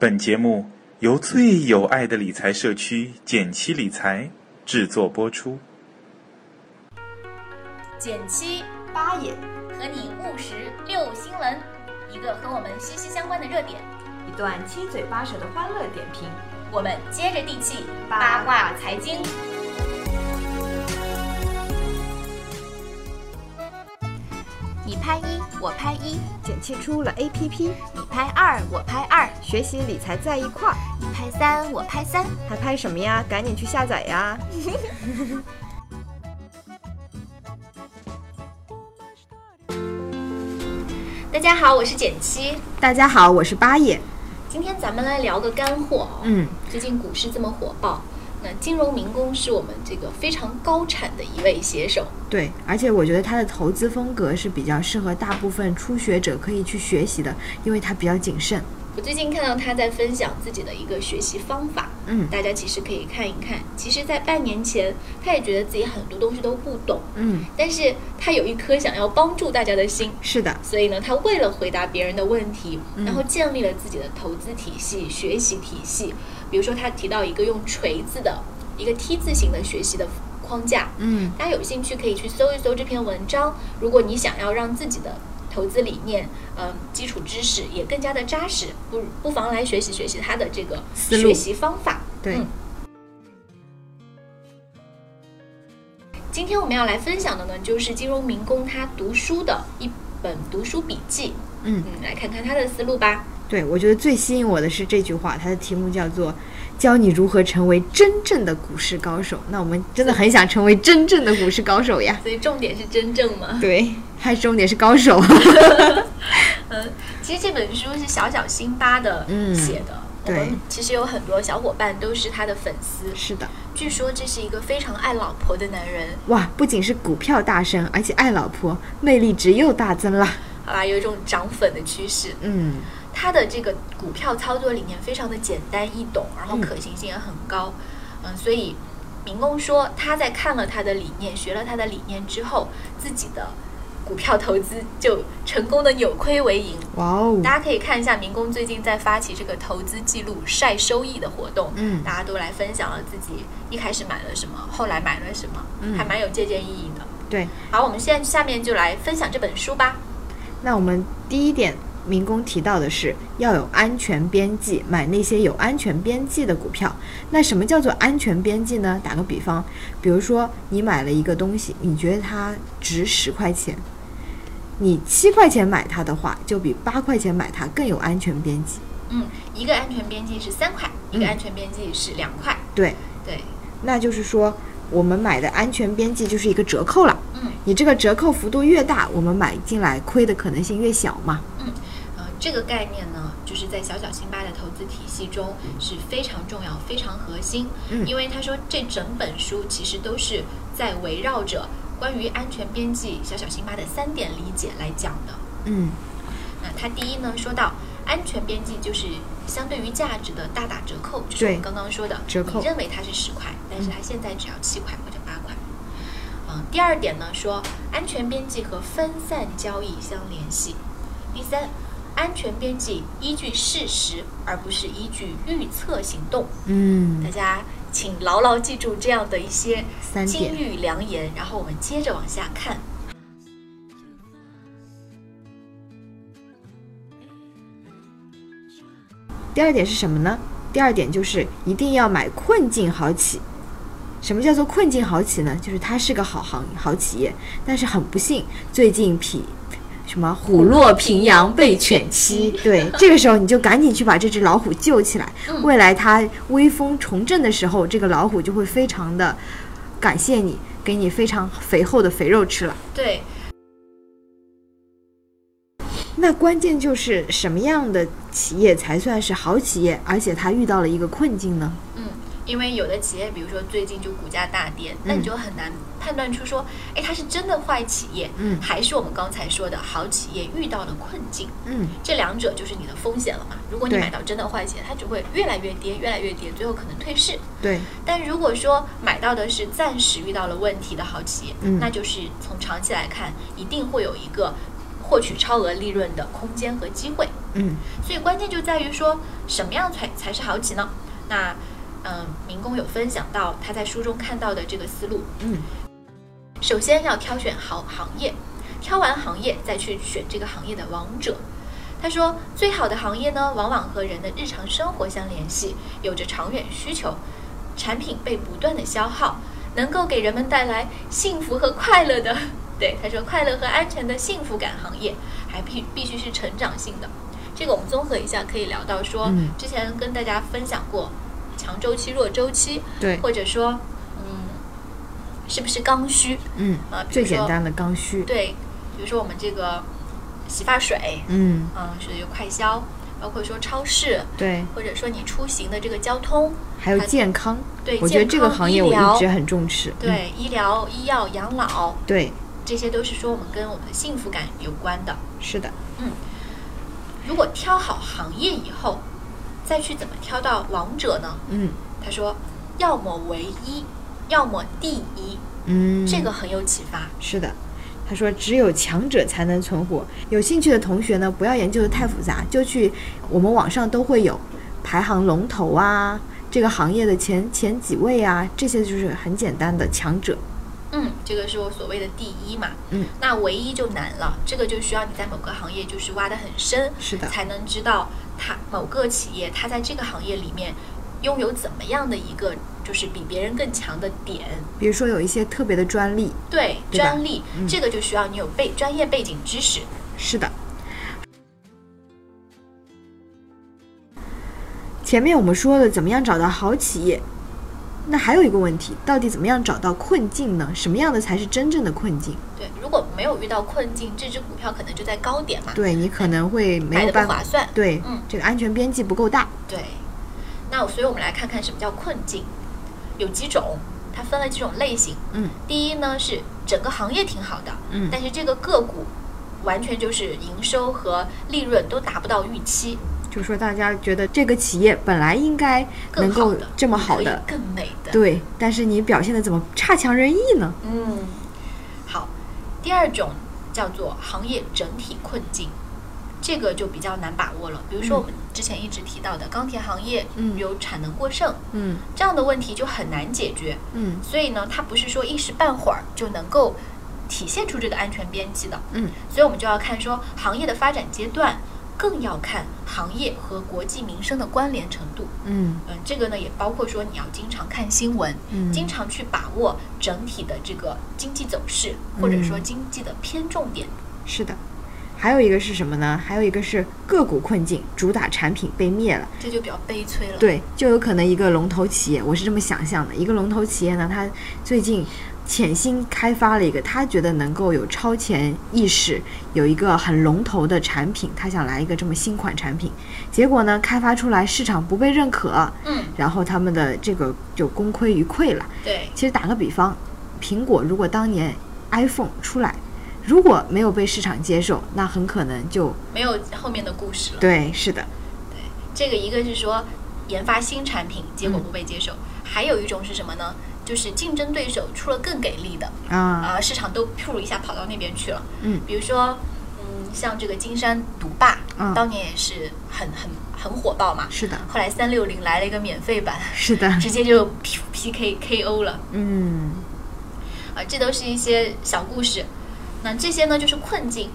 本节目由最有爱的理财社区简七理财制作播出。减七八也和你务实六新闻，一个和我们息息相关的热点，一段七嘴八舌的欢乐点评。我们接着地气八卦财经。你拍一，我拍一，剪七出了 APP，你拍二，我拍二，学习理财在一块儿。你拍三，我拍三，还拍什么呀？赶紧去下载呀！大家好，我是简七。大家好，我是八爷。今天咱们来聊个干货。嗯，最近股市这么火爆，那金融民工是我们这个非常高产的一位写手。对，而且我觉得他的投资风格是比较适合大部分初学者可以去学习的，因为他比较谨慎。我最近看到他在分享自己的一个学习方法，嗯大家其实可以看一看。其实，在半年前，他也觉得自己很多东西都不懂，嗯，但是他有一颗想要帮助大家的心，是的，所以呢，他为了回答别人的问题，嗯然后建立了自己的投资体系、学习体系。比如说，他提到一个用锤子的一个 T 字形的学习的框架，嗯大家有兴趣可以去搜一搜这篇文章。如果你想要让自己的投资理念，嗯、基础知识也更加的扎实，不不妨来学习学习他的这个学习方法。对嗯今天我们要来分享的呢，就是金融民工他读书的一本读书笔记。嗯，嗯，来看看他的思路吧。对，我觉得最吸引我的是这句话，它的题目叫做“教你如何成为真正的股市高手”。那我们真的很想成为真正的股市高手呀。所以重点是真正吗？对，还重点是高手。嗯，其实这本书是小小辛巴的嗯写的。我对们其实有很多小伙伴都是他的粉丝。是的，据说这是一个非常爱老婆的男人。哇，不仅是股票大神，而且爱老婆，魅力值又大增了。好吧，有一种涨粉的趋势。嗯他的这个股票操作理念非常的简单易懂，然后嗯可行性也很高。嗯，所以民工说他在看了他的理念，学了他的理念之后，自己的股票投资就成功的扭亏为盈。哇哦，大家可以看一下民工最近在发起这个投资记录晒收益的活动，嗯大家都来分享了自己一开始买了什么，后来买了什么，嗯还蛮有借鉴意义的。对，好，我们现在下面就来分享这本书吧。那我们第一点，民工提到的是要有安全边际，买那些有安全边际的股票。那什么叫做安全边际呢？打个比方，比如说你买了一个东西，你觉得它值十块钱，你七块钱买它的话，就比八块钱买它更有安全边际。嗯，一个安全边际是三块，一个嗯安全边际是两块。对，对，那就是说我们买的安全边际就是一个折扣了。嗯你这个折扣幅度越大，我们买进来亏的可能性越小嘛。嗯，呃，这个概念呢，就是在小小辛巴的投资体系中是非常重要、非常核心。嗯因为他说这整本书其实都是在围绕着关于安全边际小小辛巴的三点理解来讲的。嗯那他第一呢，说到安全边际就是相对于价值的大打折扣，就是我们刚刚说的，折扣你认为它是十块，但是它现在只要七块或者八块。嗯，第二点呢，说安全边际和分散交易相联系。第三，安全边际依据事实，而不是依据预测行动。嗯大，家请牢牢记住这样的一些三。金玉良言，然后我们接着往下看。第二点是什么呢？第二点就是一定要买困境好企。什么叫做困境好企呢？就是它是个好行好企业，但是很不幸，最近匹什么虎落平阳被犬欺。对，这个时候你就赶紧去把这只老虎救起来，嗯未来它威风重振的时候，这个老虎就会非常的感谢你，给你非常肥厚的肥肉吃了。对，那关键就是什么样的企业才算是好企业，而且它遇到了一个困境呢？嗯，因为有的企业，比如说最近就股价大跌，那你就很难判断出说，哎，它是真的坏企业，嗯还是我们刚才说的好企业遇到了困境？嗯，这两者就是你的风险了嘛。如果你买到真的坏企业，它只会越来越跌，越来越跌，最后可能退市。对，但如果说买到的是暂时遇到了问题的好企业，嗯那就是从长期来看，一定会有一个获取超额利润的空间和机会。嗯所以关键就在于说什么样才才是好企呢？那嗯，民工有分享到他在书中看到的这个思路，嗯首先要挑选好行业，挑完行业再去选这个行业的王者。他说，最好的行业呢，往往和人的日常生活相联系，有着长远需求，产品被不断的消耗，能够给人们带来幸福和快乐的。对，他说，快乐和安全的幸福感行业，还必必须是成长性的。这个我们综合一下，可以聊到说，嗯之前跟大家分享过强周期、弱周期，对，或者说，嗯，是不是刚需？嗯啊，最简单的刚需，对，比如说我们这个洗发水，嗯嗯，是有快消，包括说超市，对，或者说你出行的这个交通，还有健康，对，我觉得这个行业我一直很重视，嗯对医疗、医药、养老，对，这些都是说我们跟我们的幸福感有关的。是的，嗯如果挑好行业以后，再去怎么挑到王者呢？嗯他说，要么唯一，要么第一，嗯，这个很有启发。是的，他说只有强者才能存活。有兴趣的同学呢，不要研究的太复杂，就去我们网上都会有排行龙头啊，这个行业的前前几位啊，这些就是很简单的强者。嗯，这个是我所谓的第一嘛。嗯，那唯一就难了，这个就需要你在某个行业就是挖得很深，是的才能知道它某个企业它在这个行业里面拥有怎么样的一个就是比别人更强的点。比如说有一些特别的专利，对，对专利，嗯这个就需要你有背专业背景知识。是的。前面我们说了怎么样找到好企业，那还有一个问题，到底怎么样找到困境呢？什么样的才是真正的困境？对，如果没有遇到困境，这只股票可能就在高点嘛，对你可能会没有办法，划算。对，嗯这个安全边际不够大。对，那所以我们来看看什么叫困境，有几种，它分了几种类型。嗯第一呢是整个行业挺好的，嗯但是这个个股完全就是营收和利润都达不到预期，就说大家觉得这个企业本来应该能够这么好的，更美的。对，但是你表现的怎么差强人意呢？嗯，好。第二种叫做行业整体困境，这个就比较难把握了。比如说嗯我们之前一直提到的钢铁行业，嗯有产能过剩嗯这样的问题就很难解决。嗯所以呢，它不是说一时半会儿就能够体现出这个安全边际的。嗯所以我们就要看说行业的发展阶段，更要看行业和国计民生的关联程度。嗯嗯，这个呢也包括说你要经常看新闻，嗯经常去把握整体的这个经济走势，或者说嗯经济的偏重点。是的。还有一个是什么呢？还有一个是个股困境，主打产品被灭了。这就比较悲催了。，对，就有可能一个龙头企业，我是这么想象的，一个龙头企业呢，它最近潜心开发了一个，他觉得能够有超前意识，有一个很龙头的产品，他想来一个这么新款产品，结果呢，开发出来市场不被认可，嗯，然后他们的这个就功亏一篑了。对，其实打个比方，苹果如果当年 iPhone 出来，如果没有被市场接受，那很可能就没有后面的故事了。对，是的，对这个一个是说研发新产品，结嗯果不被接受；还有一种是什么呢？就是竞争对手出了更给力的，啊，啊，市场都噗一下跑到那边去了。嗯比如说，嗯，像这个金山毒霸，嗯当年也是很很很火爆嘛。是的，后来三六零来了一个免费版，是的，直接就 P P K K O 了嗯啊！这都是一些小故事。那这些呢，就是困境。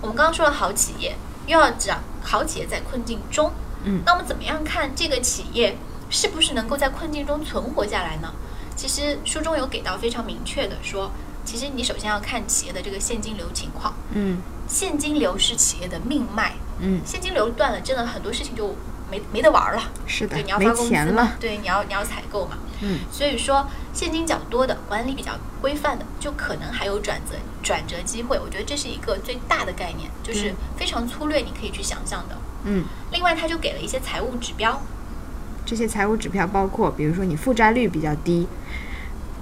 我们刚刚说了好企业，又要讲好企业在困境中。嗯那我们怎么样看这个企业是不是能够在困境中存活下来呢？其实书中有给到非常明确的说，其实你首先要看企业的这个现金流情况，嗯现金流是企业的命脉，嗯，现金流断了，真的很多事情就没没得玩儿了。是的对，你要，发工资嘛对，你要你要采购嘛。嗯所以说，现金较多的、管理比较规范的，就可能还有转折转折机会。我觉得这是一个最大的概念，就是嗯非常粗略，你可以去想象的。嗯，另外，他就给了一些财务指标，这些财务指标包括，比如说你负债率比较低。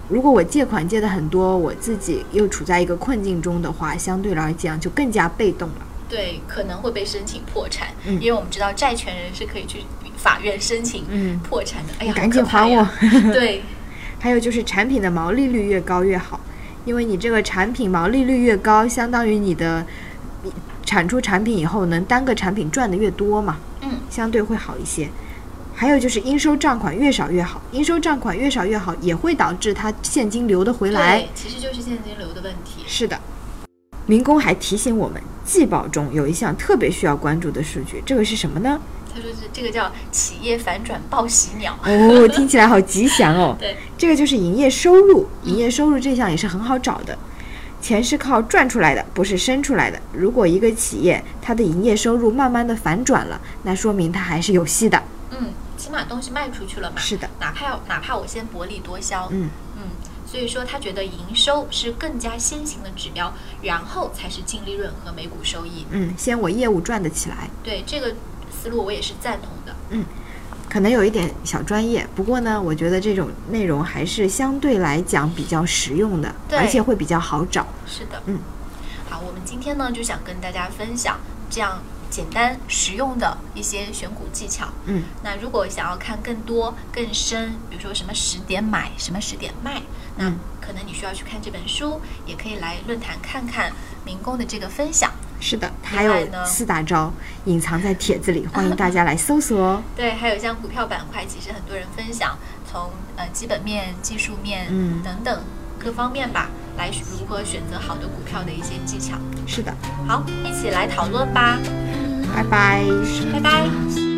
如果我借款借的很多，我自己又处在一个困境中的话，相对来讲就更加被动了。对，可能会被申请破产，嗯因为我们知道债权人是可以去法院申请嗯破产的。哎呀，赶紧还我！对，还有就是产品的毛利率越高越好，因为你这个产品毛利率越高，相当于你的产出产品以后能单个产品赚的越多嘛，嗯，相对会好一些。还有就是应收账款越少越好，应收账款越少越好，也会导致它现金流的回来。对，其实就是现金流的问题。是的，民工还提醒我们，季报中有一项特别需要关注的数据，这个是什么呢？他说是这个叫企业反转报喜鸟。哦，听起来好吉祥哦。对，这个就是营业收入，营业收入这项也是很好找的。钱是靠赚出来的，不是生出来的。如果一个企业它的营业收入慢慢的反转了，那说明它还是有戏的。嗯，起码东西卖出去了嘛。是的，哪怕哪怕我先薄利多销。嗯嗯，所以说他觉得营收是更加先行的指标，然后才是净利润和每股收益。嗯，先我业务赚得起来，对这个思路我也是赞同的。嗯可能有一点小专业，不过呢，我觉得这种内容还是相对来讲比较实用的，对而且会比较好找。是的，嗯，好，我们今天呢就想跟大家分享这样简单实用的一些选股技巧。嗯，那如果想要看更多更深，比如说什么时点买，什么时点卖，那嗯可能你需要去看这本书，也可以来论坛看看民工的这个分享。是的，还有呢四大招隐藏在帖子里，欢迎大家来搜索哦。对，还有像股票板块，其实很多人分享从呃基本面、技术面、嗯等等各方面吧，来如何选择好的股票的一些技巧。是的，好，一起来讨论吧，拜拜。拜拜。